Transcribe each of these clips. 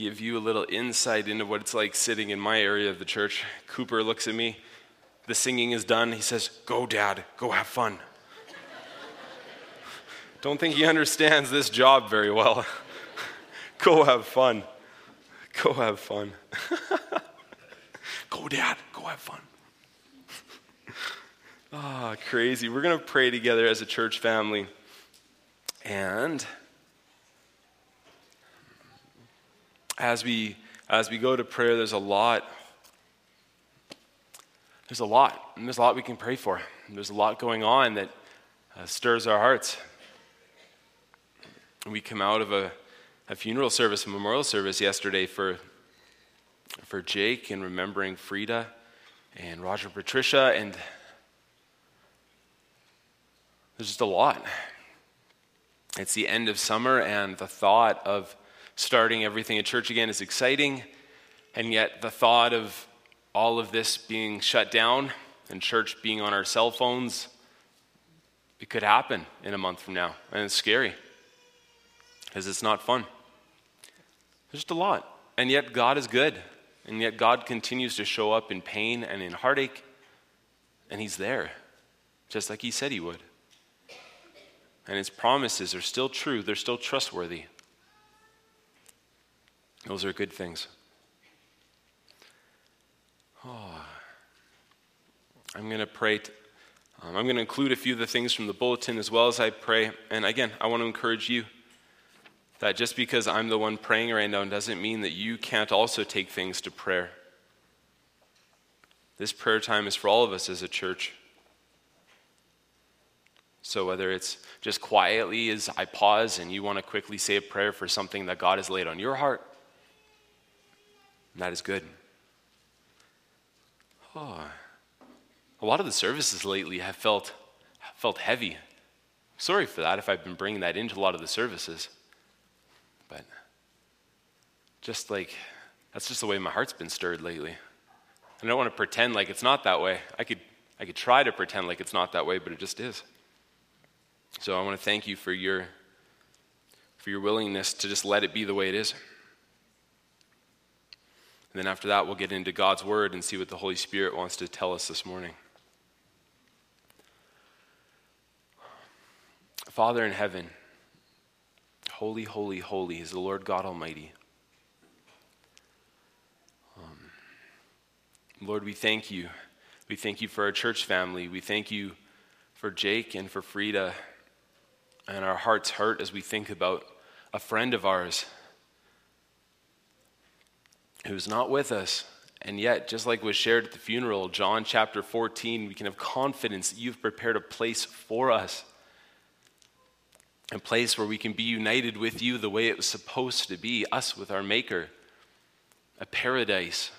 give you a little insight into what it's like sitting in my area of the church. Cooper looks at me. The singing is done. He says, Go, Dad, go have fun. Don't think he understands this job very well. go have fun. Go have fun. go, Dad, go have fun. Ah, oh, crazy. We're going to pray together as a church family. And as we as we go to prayer, there's a lot. There's a lot, and there's a lot we can pray for. There's a lot going on that uh, stirs our hearts. We come out of a, a funeral service, a memorial service yesterday for for Jake and remembering Frida and Roger and Patricia, and there's just a lot. It's the end of summer, and the thought of starting everything at church again is exciting, and yet the thought of all of this being shut down and church being on our cell phones, it could happen in a month from now, and it's scary because it's not fun. There's just a lot, and yet God is good, and yet God continues to show up in pain and in heartache, and He's there, just like He said He would and his promises are still true, they're still trustworthy. Those are good things. Oh, I'm going to pray. T- um, I'm going to include a few of the things from the bulletin as well as I pray. And again, I want to encourage you that just because I'm the one praying right now doesn't mean that you can't also take things to prayer. This prayer time is for all of us as a church. So, whether it's just quietly as I pause and you want to quickly say a prayer for something that God has laid on your heart, that is good. Oh, a lot of the services lately have felt, felt heavy. Sorry for that if I've been bringing that into a lot of the services. But just like, that's just the way my heart's been stirred lately. I don't want to pretend like it's not that way. I could, I could try to pretend like it's not that way, but it just is. So I want to thank you for your for your willingness to just let it be the way it is. And then after that, we'll get into God's Word and see what the Holy Spirit wants to tell us this morning. Father in heaven, holy, holy, holy is the Lord God Almighty. Um, Lord, we thank you. We thank you for our church family. We thank you for Jake and for Frida and our hearts hurt as we think about a friend of ours who's not with us. And yet, just like was shared at the funeral, John chapter 14, we can have confidence that you've prepared a place for us. A place where we can be united with you the way it was supposed to be, us with our Maker. A paradise.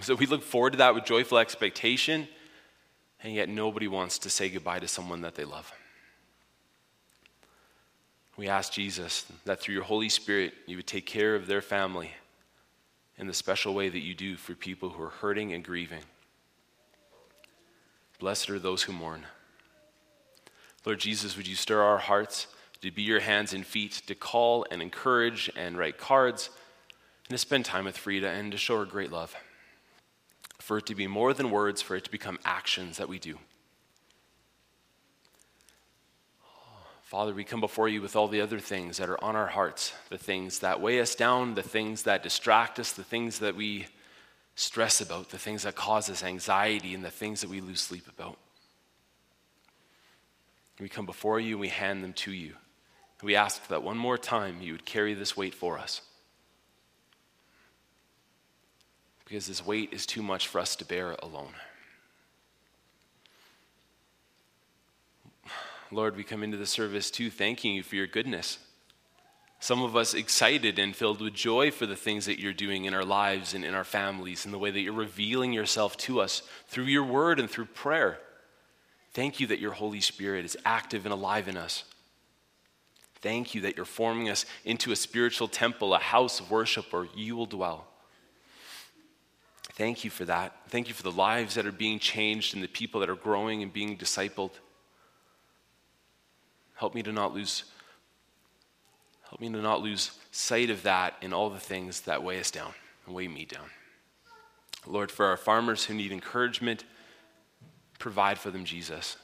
So we look forward to that with joyful expectation, and yet nobody wants to say goodbye to someone that they love. We ask Jesus that through your Holy Spirit, you would take care of their family in the special way that you do for people who are hurting and grieving. Blessed are those who mourn. Lord Jesus, would you stir our hearts to be your hands and feet, to call and encourage and write cards, and to spend time with Frida and to show her great love. For it to be more than words, for it to become actions that we do. Father, we come before you with all the other things that are on our hearts, the things that weigh us down, the things that distract us, the things that we stress about, the things that cause us anxiety, and the things that we lose sleep about. We come before you and we hand them to you. We ask that one more time you would carry this weight for us. Because this weight is too much for us to bear alone. Lord, we come into the service too, thanking you for your goodness. Some of us excited and filled with joy for the things that you're doing in our lives and in our families, and the way that you're revealing yourself to us through your word and through prayer. Thank you that your Holy Spirit is active and alive in us. Thank you that you're forming us into a spiritual temple, a house of worship where you will dwell. Thank you for that. Thank you for the lives that are being changed and the people that are growing and being discipled. Help me to not lose Help me to not lose sight of that in all the things that weigh us down and weigh me down. Lord, for our farmers who need encouragement, provide for them, Jesus,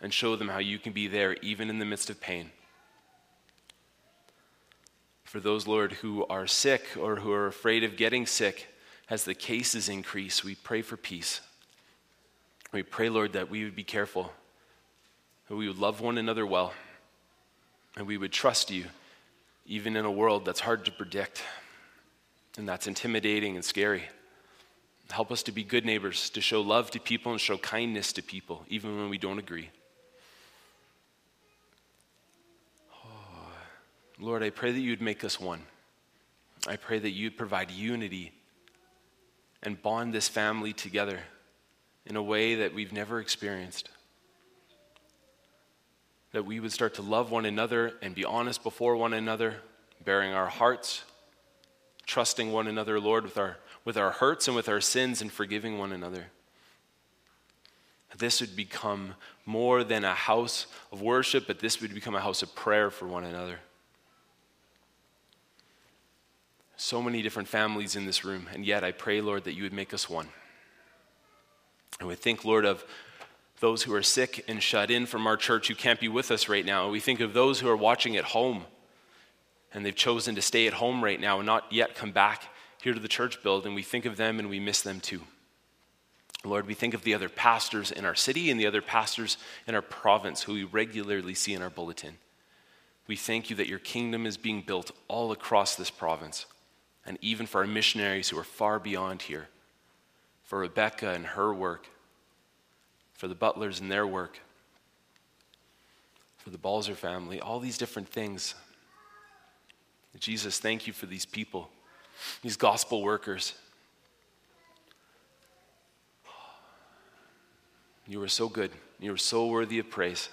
and show them how you can be there even in the midst of pain. For those, Lord, who are sick or who are afraid of getting sick, as the cases increase, we pray for peace. We pray, Lord, that we would be careful, that we would love one another well, and we would trust you, even in a world that's hard to predict and that's intimidating and scary. Help us to be good neighbors, to show love to people and show kindness to people, even when we don't agree. Oh, Lord, I pray that you'd make us one. I pray that you'd provide unity and bond this family together in a way that we've never experienced. That we would start to love one another and be honest before one another, baring our hearts, trusting one another, Lord, with our, with our hurts and with our sins, and forgiving one another. This would become more than a house of worship, but this would become a house of prayer for one another. So many different families in this room, and yet I pray, Lord, that you would make us one. And we think, Lord, of those who are sick and shut in from our church who can't be with us right now. We think of those who are watching at home and they've chosen to stay at home right now and not yet come back here to the church building. We think of them and we miss them too. Lord, we think of the other pastors in our city and the other pastors in our province who we regularly see in our bulletin. We thank you that your kingdom is being built all across this province and even for our missionaries who are far beyond here, for Rebecca and her work, for the butlers and their work, for the Balzer family, all these different things. Jesus, thank you for these people, these gospel workers. You are so good. You are so worthy of praise.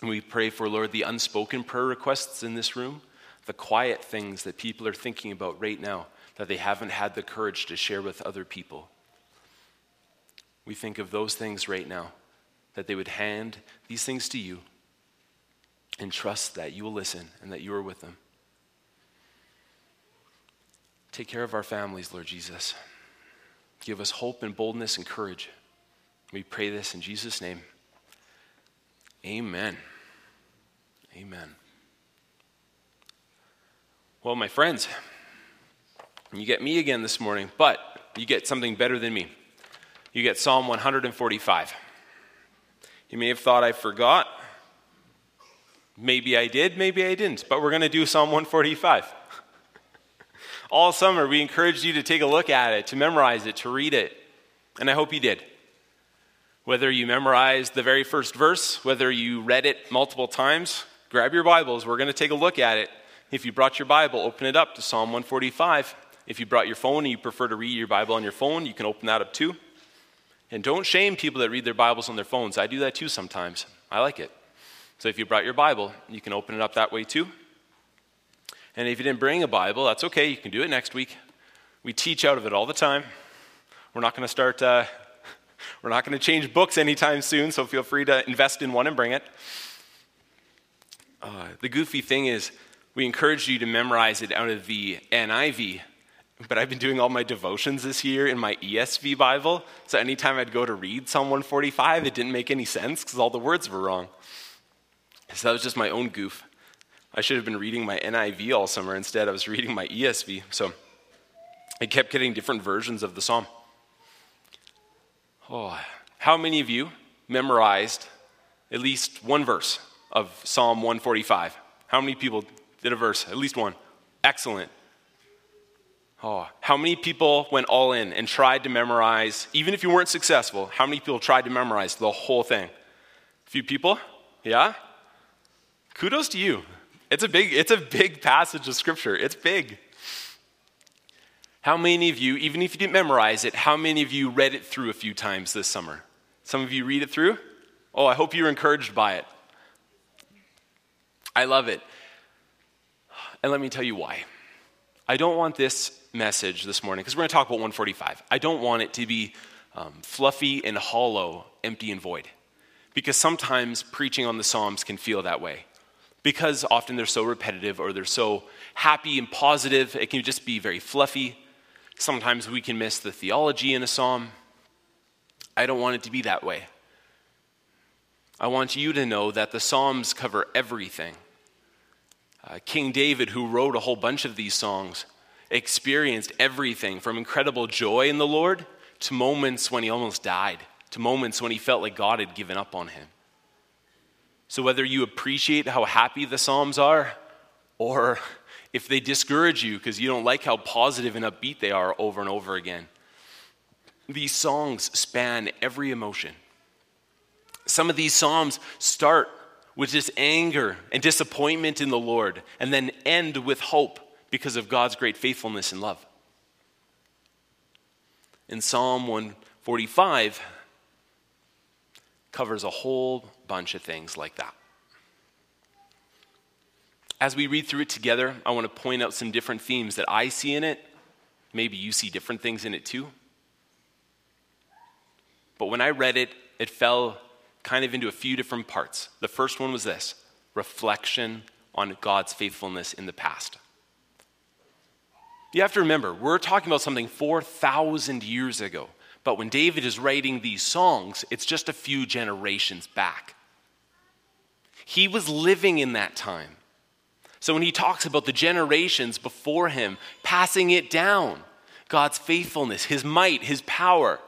And we pray for, Lord, the unspoken prayer requests in this room the quiet things that people are thinking about right now that they haven't had the courage to share with other people. We think of those things right now, that they would hand these things to you and trust that you will listen and that you are with them. Take care of our families, Lord Jesus. Give us hope and boldness and courage. We pray this in Jesus' name. Amen. Amen. Well, my friends, you get me again this morning, but you get something better than me. You get Psalm 145. You may have thought I forgot. Maybe I did, maybe I didn't, but we're going to do Psalm 145. All summer, we encouraged you to take a look at it, to memorize it, to read it, and I hope you did. Whether you memorized the very first verse, whether you read it multiple times, grab your Bibles. We're going to take a look at it if you brought your Bible, open it up to Psalm 145. If you brought your phone and you prefer to read your Bible on your phone, you can open that up too. And don't shame people that read their Bibles on their phones. I do that too sometimes. I like it. So if you brought your Bible, you can open it up that way too. And if you didn't bring a Bible, that's okay. You can do it next week. We teach out of it all the time. We're not going to start, uh, we're not going to change books anytime soon, so feel free to invest in one and bring it. Uh, the goofy thing is, we encourage you to memorize it out of the NIV. But I've been doing all my devotions this year in my ESV Bible. So anytime I'd go to read Psalm 145, it didn't make any sense because all the words were wrong. So that was just my own goof. I should have been reading my NIV all summer. Instead, I was reading my ESV. So I kept getting different versions of the psalm. Oh, how many of you memorized at least one verse of Psalm 145? How many people did a verse, at least one. Excellent. Oh, how many people went all in and tried to memorize, even if you weren't successful, how many people tried to memorize the whole thing? A few people? Yeah? Kudos to you. It's a big, it's a big passage of scripture. It's big. How many of you, even if you didn't memorize it, how many of you read it through a few times this summer? Some of you read it through? Oh, I hope you're encouraged by it. I love it. And let me tell you why. I don't want this message this morning, because we're going to talk about 145. I don't want it to be um, fluffy and hollow, empty and void. because sometimes preaching on the Psalms can feel that way. Because often they're so repetitive or they're so happy and positive, it can just be very fluffy. Sometimes we can miss the theology in a psalm. I don't want it to be that way. I want you to know that the Psalms cover everything. Uh, King David, who wrote a whole bunch of these songs, experienced everything from incredible joy in the Lord to moments when he almost died, to moments when he felt like God had given up on him. So, whether you appreciate how happy the Psalms are, or if they discourage you because you don't like how positive and upbeat they are over and over again, these songs span every emotion. Some of these Psalms start with just anger and disappointment in the Lord and then end with hope because of God's great faithfulness and love. In Psalm 145 covers a whole bunch of things like that. As we read through it together, I want to point out some different themes that I see in it. Maybe you see different things in it too. But when I read it, it fell kind of into a few different parts. The first one was this reflection on God's faithfulness in the past. You have to remember, we're talking about something 4,000 years ago. But when David is writing these songs, it's just a few generations back. He was living in that time. So when he talks about the generations before him, passing it down, God's faithfulness, his might, his power,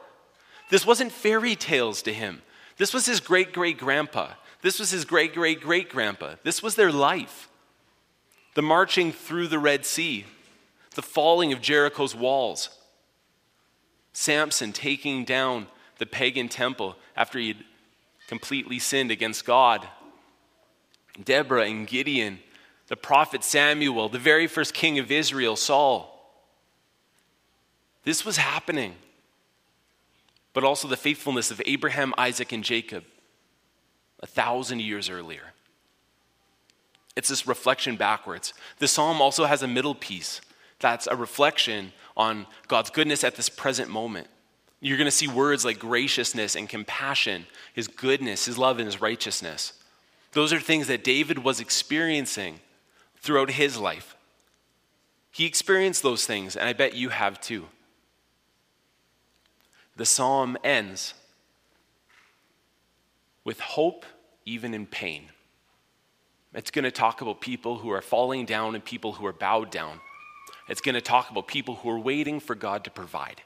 this wasn't fairy tales to him. This was his great great grandpa. This was his great great great grandpa. This was their life. The marching through the Red Sea, the falling of Jericho's walls, Samson taking down the pagan temple after he had completely sinned against God, Deborah and Gideon, the prophet Samuel, the very first king of Israel, Saul. This was happening but also the faithfulness of Abraham, Isaac, and Jacob a thousand years earlier. It's this reflection backwards. The psalm also has a middle piece that's a reflection on God's goodness at this present moment. You're going to see words like graciousness and compassion, his goodness, his love, and his righteousness. Those are things that David was experiencing throughout his life. He experienced those things, and I bet you have too the psalm ends with hope even in pain. It's going to talk about people who are falling down and people who are bowed down. It's going to talk about people who are waiting for God to provide.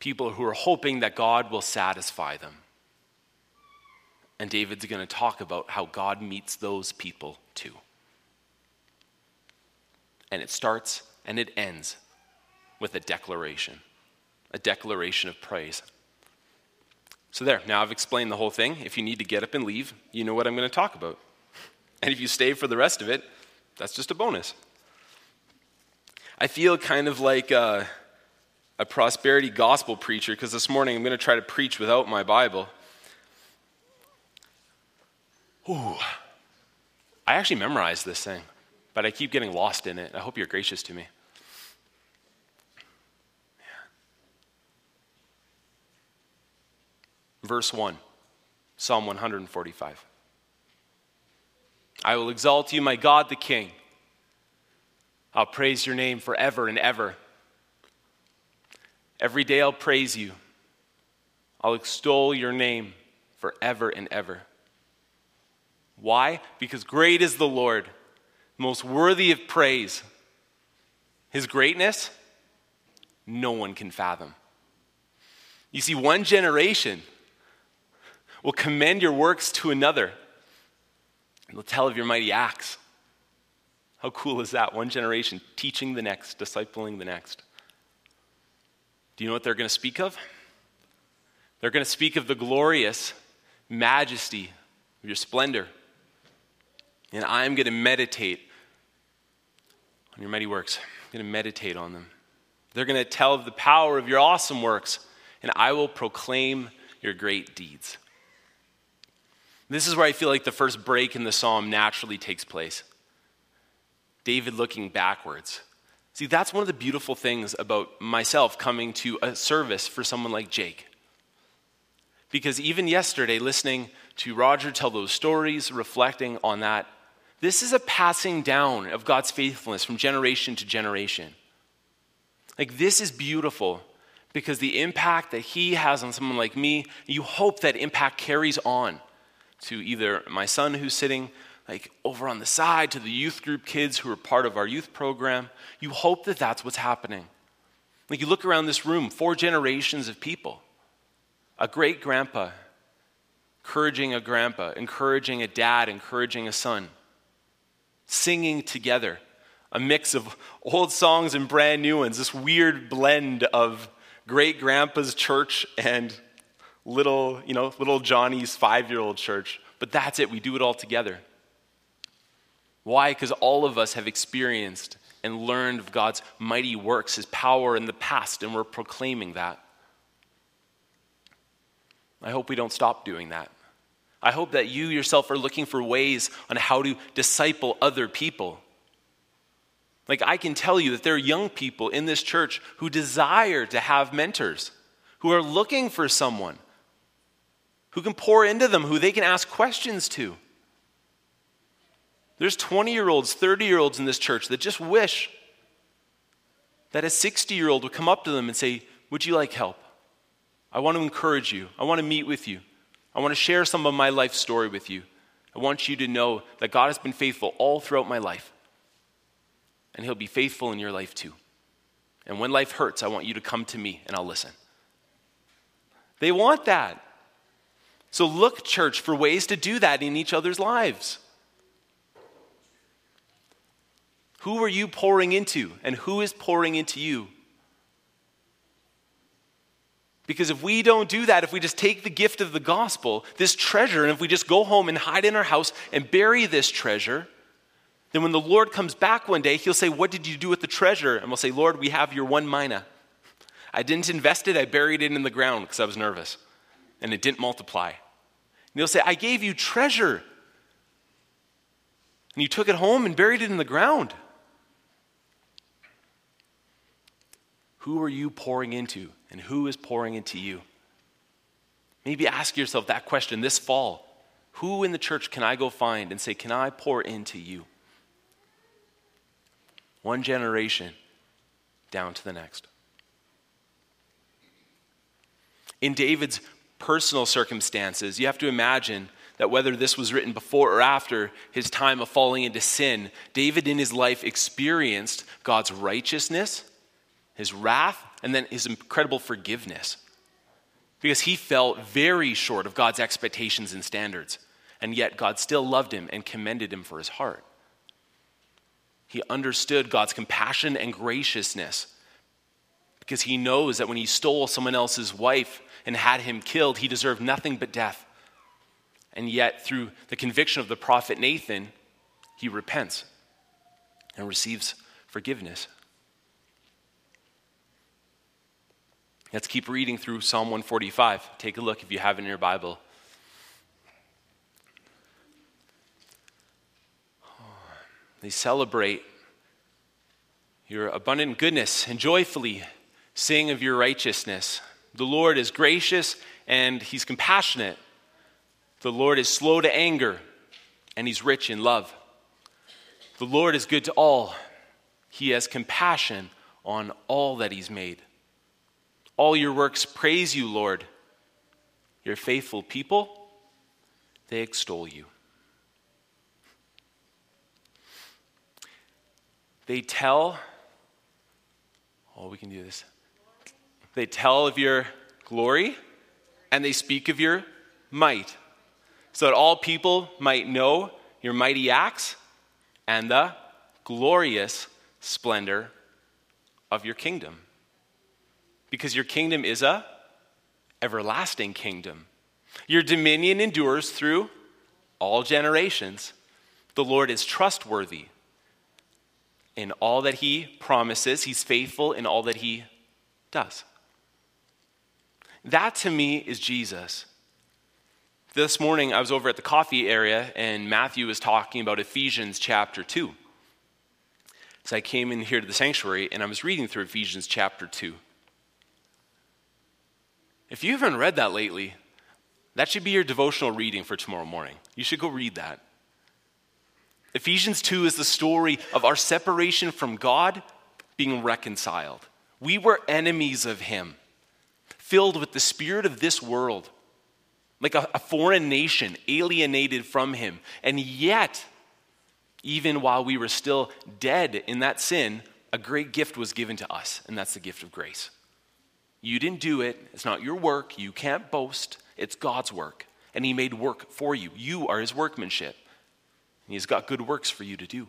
People who are hoping that God will satisfy them. And David's going to talk about how God meets those people too. And it starts and it ends with a declaration, a declaration of praise. So, there, now I've explained the whole thing. If you need to get up and leave, you know what I'm going to talk about. And if you stay for the rest of it, that's just a bonus. I feel kind of like a, a prosperity gospel preacher because this morning I'm going to try to preach without my Bible. Ooh, I actually memorized this thing, but I keep getting lost in it. I hope you're gracious to me. Verse 1, Psalm 145. I will exalt you, my God the King. I'll praise your name forever and ever. Every day I'll praise you. I'll extol your name forever and ever. Why? Because great is the Lord, most worthy of praise. His greatness, no one can fathom. You see, one generation will commend your works to another. And they'll tell of your mighty acts. How cool is that? One generation teaching the next, discipling the next. Do you know what they're going to speak of? They're going to speak of the glorious majesty of your splendor. And I'm going to meditate on your mighty works. I'm going to meditate on them. They're going to tell of the power of your awesome works, and I will proclaim your great deeds. This is where I feel like the first break in the psalm naturally takes place. David looking backwards. See, that's one of the beautiful things about myself coming to a service for someone like Jake. Because even yesterday, listening to Roger tell those stories, reflecting on that, this is a passing down of God's faithfulness from generation to generation. Like, this is beautiful because the impact that He has on someone like me, you hope that impact carries on to either my son who's sitting like over on the side, to the youth group kids who are part of our youth program. You hope that that's what's happening. Like, you look around this room, four generations of people a great grandpa encouraging a grandpa, encouraging a dad, encouraging a son, singing together, a mix of old songs and brand new ones, this weird blend of great grandpa's church and little, you know, little Johnny's five year old church. But that's it, we do it all together. Why? Because all of us have experienced and learned of God's mighty works, His power in the past, and we're proclaiming that. I hope we don't stop doing that. I hope that you yourself are looking for ways on how to disciple other people. Like, I can tell you that there are young people in this church who desire to have mentors, who are looking for someone who can pour into them, who they can ask questions to. There's 20 year olds, 30 year olds in this church that just wish that a 60 year old would come up to them and say, Would you like help? I want to encourage you. I want to meet with you. I want to share some of my life story with you. I want you to know that God has been faithful all throughout my life. And He'll be faithful in your life too. And when life hurts, I want you to come to me and I'll listen. They want that. So look, church, for ways to do that in each other's lives. Who are you pouring into, and who is pouring into you? Because if we don't do that, if we just take the gift of the gospel, this treasure, and if we just go home and hide in our house and bury this treasure, then when the Lord comes back one day, he'll say, What did you do with the treasure? And we'll say, Lord, we have your one mina. I didn't invest it, I buried it in the ground because I was nervous, and it didn't multiply. And he'll say, I gave you treasure, and you took it home and buried it in the ground. Who are you pouring into? and who is pouring into you? Maybe ask yourself that question this fall. Who in the church can I go find and say, Can I pour into you? One generation down to the next. In David's personal circumstances, you have to imagine that whether this was written before or after his time of falling into sin, David in his life experienced God's righteousness, his wrath, and then his incredible forgiveness. Because he fell very short of God's expectations and standards, and yet God still loved him and commended him for his heart. He understood God's compassion and graciousness because he knows that when he stole someone else's wife and had him killed, he deserved nothing but death. And yet, through the conviction of the prophet Nathan, he repents and receives forgiveness. Let's keep reading through Psalm 145. Take a look if you have it in your Bible. They celebrate your abundant goodness and joyfully sing of your righteousness. The Lord is gracious and he's compassionate. The Lord is slow to anger and he's rich in love. The Lord is good to all. He has compassion on all that he's made. All your works praise you, Lord. Your faithful people, they extol you. They tell, oh, we can do this. They tell of your glory and they speak of your might, so that all people might know your mighty acts and the glorious splendor of your kingdom because your kingdom is a everlasting kingdom. Your dominion endures through all generations. The Lord is trustworthy in all that he promises, he's faithful in all that he does. That to me is Jesus. This morning I was over at the coffee area and Matthew was talking about Ephesians chapter 2. So I came in here to the sanctuary and I was reading through Ephesians chapter 2. If you haven't read that lately, That should be your devotional reading for tomorrow morning. You should go read that. Ephesians 2 is the story of our separation from God being reconciled. We were enemies of Him, filled with the spirit of this world, like a, a foreign nation, alienated from Him. And yet, even while we were still dead in that sin, a great gift was given to us, and that's the gift of grace. You didn't do it, it's not your work, you can't boast, it's God's work. And He made work for you. You are His workmanship. He's got good works for you to do.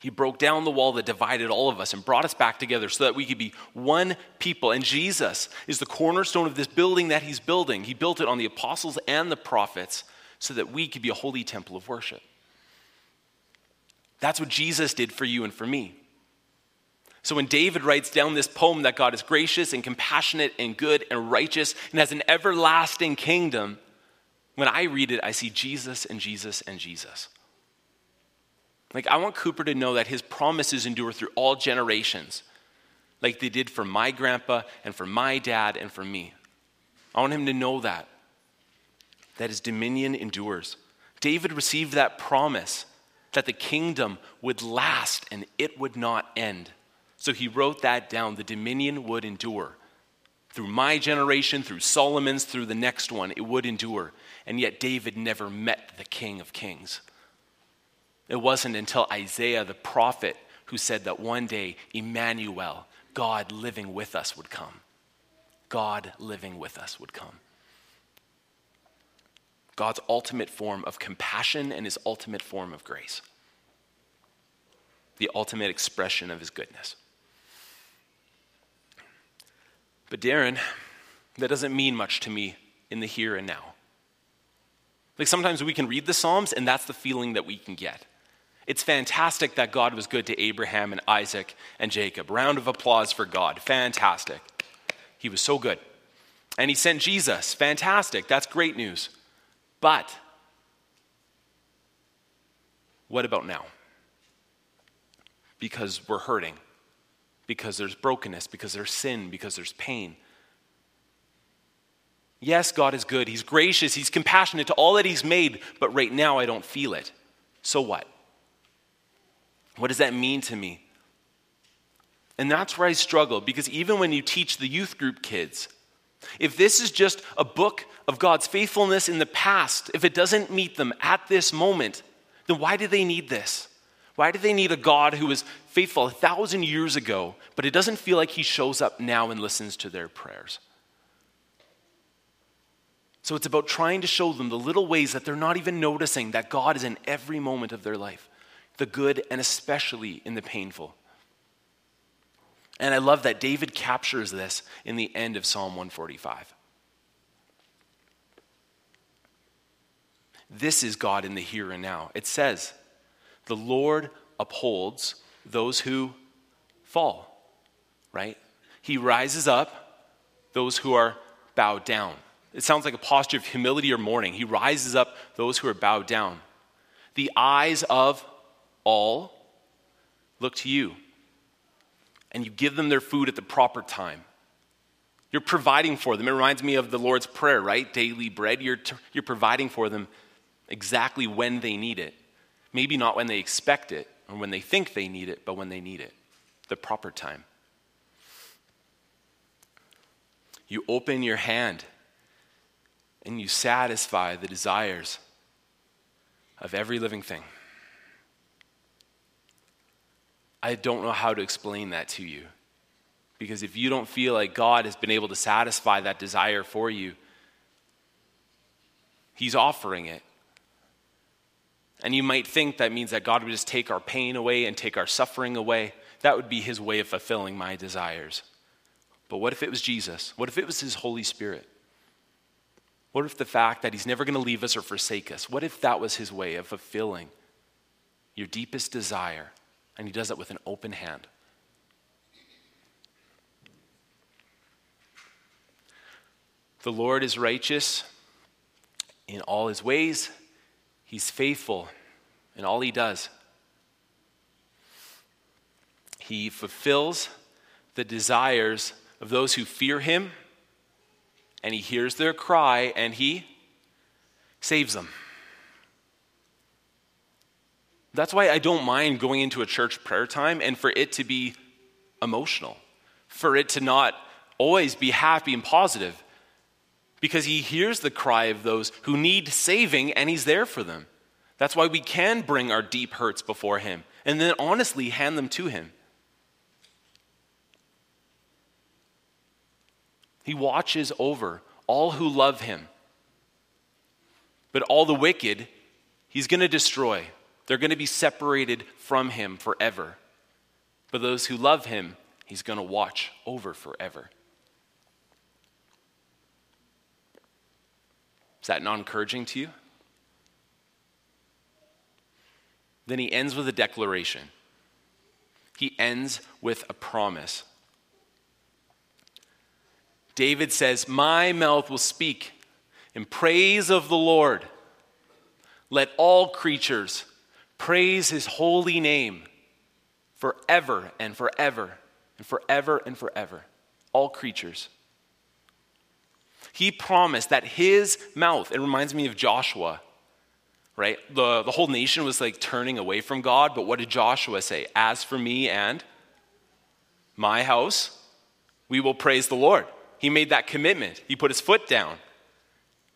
He broke down the wall that divided all of us and brought us back together so that we could be one people. And Jesus is the cornerstone of this building that he's building. He built it on the apostles and the prophets so that we could be a holy temple of worship. That's what Jesus did for you and for me. So when David writes down this poem that God is gracious and compassionate and good and righteous and has an everlasting kingdom, when I read it, I see Jesus and Jesus and Jesus. Like, I want Cooper to know that his promises endure through all generations, like they did for my grandpa and for my dad and for me. I want him to know that, that his dominion endures. David received that promise that the kingdom would last and it would not end. So he wrote that down the dominion would endure. Through my generation, through Solomon's, through the next one, it would endure. And yet David never met the King of Kings. It wasn't until Isaiah the prophet who said that one day Emmanuel, God living with us, would come. God living with us would come. God's ultimate form of compassion and his ultimate form of grace, the ultimate expression of his goodness. But, Darren, that doesn't mean much to me in the here and now. Like sometimes we can read the Psalms and that's the feeling that we can get. It's fantastic that God was good to Abraham and Isaac and Jacob. Round of applause for God. Fantastic. He was so good. And he sent Jesus. Fantastic. That's great news. But what about now? Because we're hurting, because there's brokenness, because there's sin, because there's pain. Yes, God is good. He's gracious. He's compassionate to all that He's made, but right now I don't feel it. So what? What does that mean to me? And that's where I struggle because even when you teach the youth group kids, if this is just a book of God's faithfulness in the past, if it doesn't meet them at this moment, then why do they need this? Why do they need a God who was faithful a thousand years ago, but it doesn't feel like he shows up now and listens to their prayers? So it's about trying to show them the little ways that they're not even noticing that God is in every moment of their life, the good and especially in the painful. And I love that David captures this in the end of Psalm 145. This is God in the here and now. It says, The Lord upholds those who fall, right? He rises up those who are bowed down. It sounds like a posture of humility or mourning. He rises up those who are bowed down. The eyes of all look to you and you give them their food at the proper time. You're providing for them. It reminds me of the Lord's Prayer, right? Daily bread. You're, t- you're providing for them exactly when they need it. Maybe not when they expect it or when they think they need it, but when they need it, the proper time. You open your hand and you satisfy the desires of every living thing. I don't know how to explain that to you. Because if you don't feel like God has been able to satisfy that desire for you, He's offering it. And you might think that means that God would just take our pain away and take our suffering away. That would be His way of fulfilling my desires. But what if it was Jesus? What if it was His Holy Spirit? What if the fact that He's never going to leave us or forsake us, what if that was His way of fulfilling your deepest desire? And he does it with an open hand. The Lord is righteous in all his ways, he's faithful in all he does. He fulfills the desires of those who fear him and he hears their cry and he saves them. That's why I don't mind going into a church prayer time and for it to be emotional, for it to not always be happy and positive, because he hears the cry of those who need saving and he's there for them. That's why we can bring our deep hurts before him and then honestly hand them to him. He watches over all who love him. But all the wicked, he's going to destroy. They're going to be separated from him forever. But those who love him, he's going to watch over forever. Is that not encouraging to you? Then he ends with a declaration. He ends with a promise. David says, My mouth will speak in praise of the Lord. Let all creatures Praise his holy name forever and forever and forever and forever. All creatures. He promised that his mouth, it reminds me of Joshua, right? The, the whole nation was like turning away from God, but what did Joshua say? As for me and my house, we will praise the Lord. He made that commitment. He put his foot down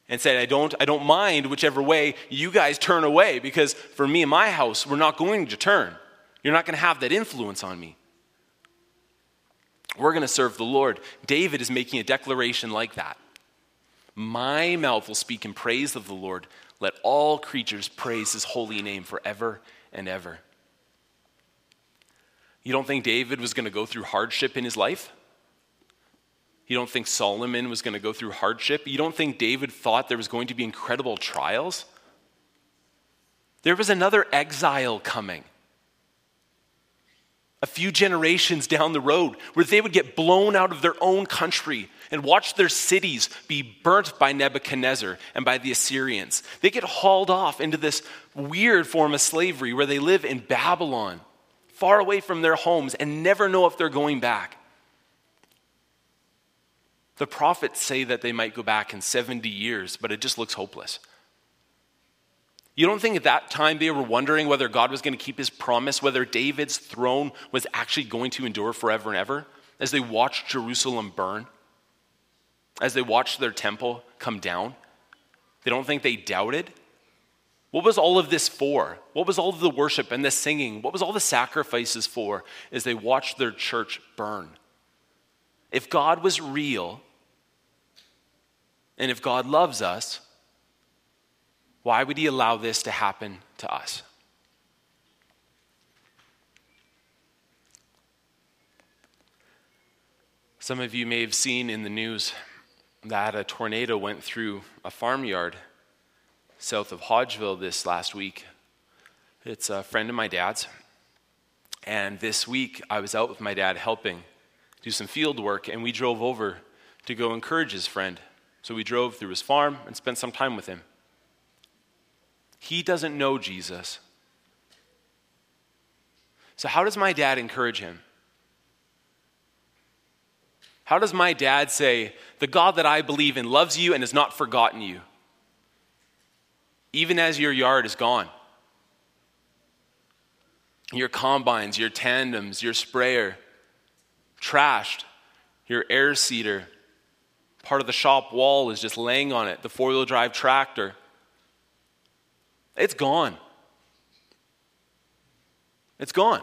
and said, I don't, I don't mind whichever way you guys turn away because for me and my house, we're not going to turn. You're not going to have that influence on me. We're going to serve the Lord. David is making a declaration like that. My mouth will speak in praise of the Lord. Let all creatures praise his holy name forever and ever. You don't think David was going to go through hardship in his life? You don't think Solomon was going to go through hardship? You don't think David thought there was going to be incredible trials? There was another exile coming. A few generations down the road, where they would get blown out of their own country and watch their cities be burnt by Nebuchadnezzar and by the Assyrians. They get hauled off into this weird form of slavery where they live in Babylon, far away from their homes, and never know if they're going back. The prophets say that they might go back in 70 years, but it just looks hopeless. You don't think at that time they were wondering whether God was going to keep his promise, whether David's throne was actually going to endure forever and ever as they watched Jerusalem burn, as they watched their temple come down? They don't think they doubted? What was all of this for? What was all of the worship and the singing? What was all the sacrifices for as they watched their church burn? If God was real, and if God loves us, why would He allow this to happen to us? Some of you may have seen in the news that a tornado went through a farmyard south of Hodgeville this last week. It's a friend of my dad's. And this week, I was out with my dad helping do some field work, and we drove over to go encourage his friend. So we drove through his farm and spent some time with him. He doesn't know Jesus. So, how does my dad encourage him? How does my dad say, The God that I believe in loves you and has not forgotten you, even as your yard is gone? Your combines, your tandems, your sprayer, trashed. Your air seeder, part of the shop wall is just laying on it. The four wheel drive tractor, it's gone. It's gone.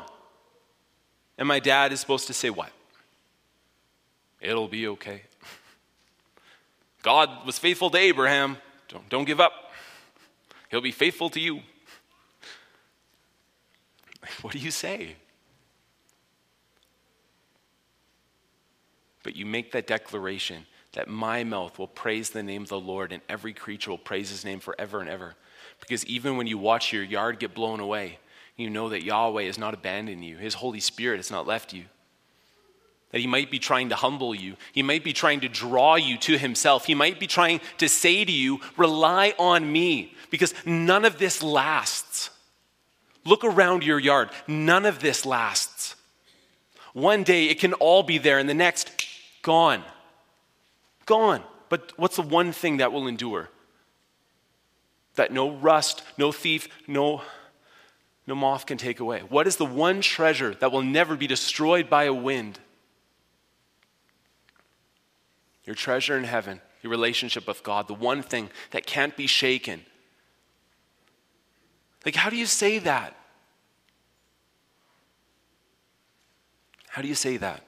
And my dad is supposed to say, What? It'll be okay. God was faithful to Abraham. Don't, don't give up. He'll be faithful to you. What do you say? But you make that declaration that my mouth will praise the name of the Lord and every creature will praise his name forever and ever. Because even when you watch your yard get blown away, you know that Yahweh has not abandoned you, his Holy Spirit has not left you. That he might be trying to humble you. He might be trying to draw you to himself. He might be trying to say to you, rely on me, because none of this lasts. Look around your yard. None of this lasts. One day it can all be there, and the next, Gone. Gone. But what's the one thing that will endure? That no rust, no thief, no, no moth can take away. What is the one treasure that will never be destroyed by a wind? Your treasure in heaven, your relationship with God, the one thing that can't be shaken. Like, how do you say that? How do you say that?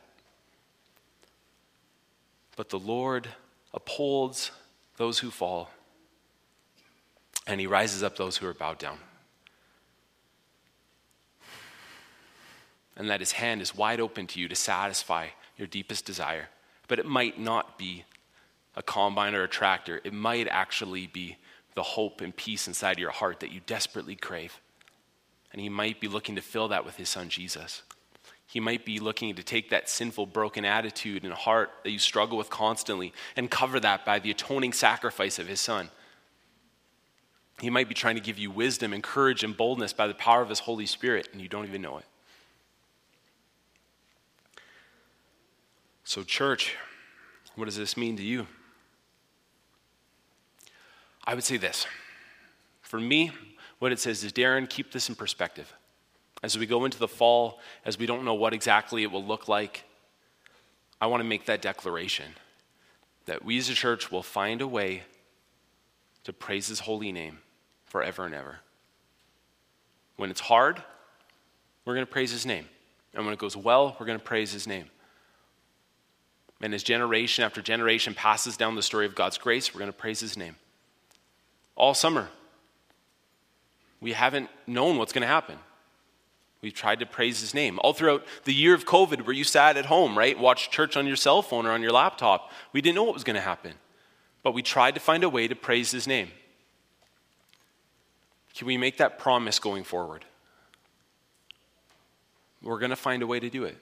But the Lord upholds those who fall, and he rises up those who are bowed down. And that his hand is wide open to you to satisfy your deepest desire. But it might not be a combine or a tractor, it might actually be the hope and peace inside your heart that you desperately crave. And he might be looking to fill that with his son Jesus. He might be looking to take that sinful, broken attitude and heart that you struggle with constantly and cover that by the atoning sacrifice of his son. He might be trying to give you wisdom and courage and boldness by the power of his Holy Spirit, and you don't even know it. So, church, what does this mean to you? I would say this. For me, what it says is Darren, keep this in perspective. As we go into the fall, as we don't know what exactly it will look like, I want to make that declaration that we as a church will find a way to praise His holy name forever and ever. When it's hard, we're going to praise His name. And when it goes well, we're going to praise His name. And as generation after generation passes down the story of God's grace, we're going to praise His name. All summer, we haven't known what's going to happen. We've tried to praise his name. All throughout the year of COVID, where you sat at home, right? Watched church on your cell phone or on your laptop, we didn't know what was going to happen. But we tried to find a way to praise his name. Can we make that promise going forward? We're going to find a way to do it.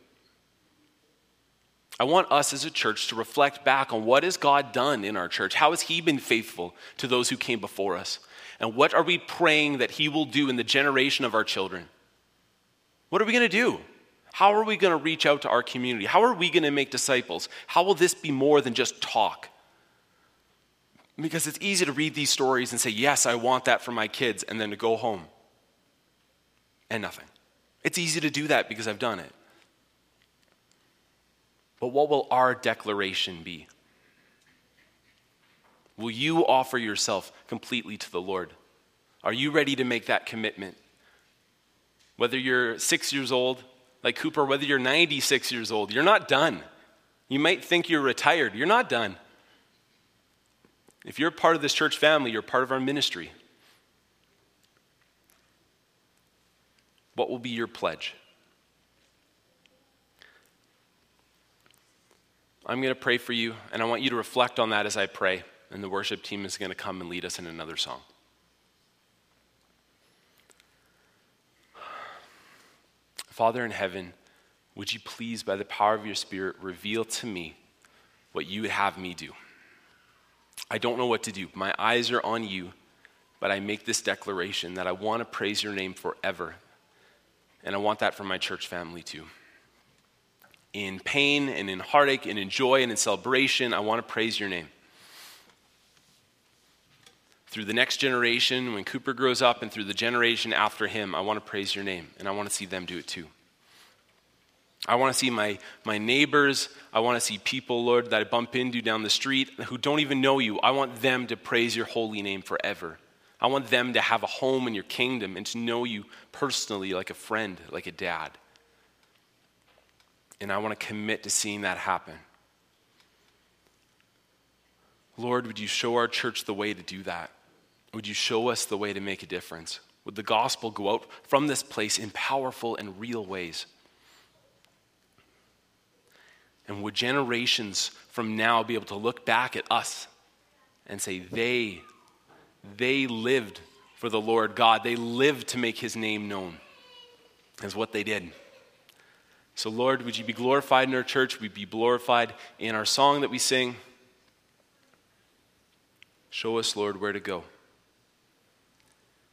I want us as a church to reflect back on what has God done in our church? How has He been faithful to those who came before us? And what are we praying that He will do in the generation of our children? What are we going to do? How are we going to reach out to our community? How are we going to make disciples? How will this be more than just talk? Because it's easy to read these stories and say, Yes, I want that for my kids, and then to go home and nothing. It's easy to do that because I've done it. But what will our declaration be? Will you offer yourself completely to the Lord? Are you ready to make that commitment? Whether you're six years old, like Cooper, whether you're 96 years old, you're not done. You might think you're retired, you're not done. If you're part of this church family, you're part of our ministry. What will be your pledge? I'm going to pray for you, and I want you to reflect on that as I pray, and the worship team is going to come and lead us in another song. Father in heaven, would you please, by the power of your Spirit, reveal to me what you would have me do? I don't know what to do. My eyes are on you, but I make this declaration that I want to praise your name forever. And I want that for my church family too. In pain and in heartache and in joy and in celebration, I want to praise your name. Through the next generation, when Cooper grows up, and through the generation after him, I want to praise your name, and I want to see them do it too. I want to see my, my neighbors. I want to see people, Lord, that I bump into down the street who don't even know you. I want them to praise your holy name forever. I want them to have a home in your kingdom and to know you personally like a friend, like a dad. And I want to commit to seeing that happen. Lord, would you show our church the way to do that? Would you show us the way to make a difference? Would the gospel go out from this place in powerful and real ways? And would generations from now be able to look back at us and say, they, they lived for the Lord God. They lived to make his name known, is what they did. So, Lord, would you be glorified in our church? Would you be glorified in our song that we sing? Show us, Lord, where to go.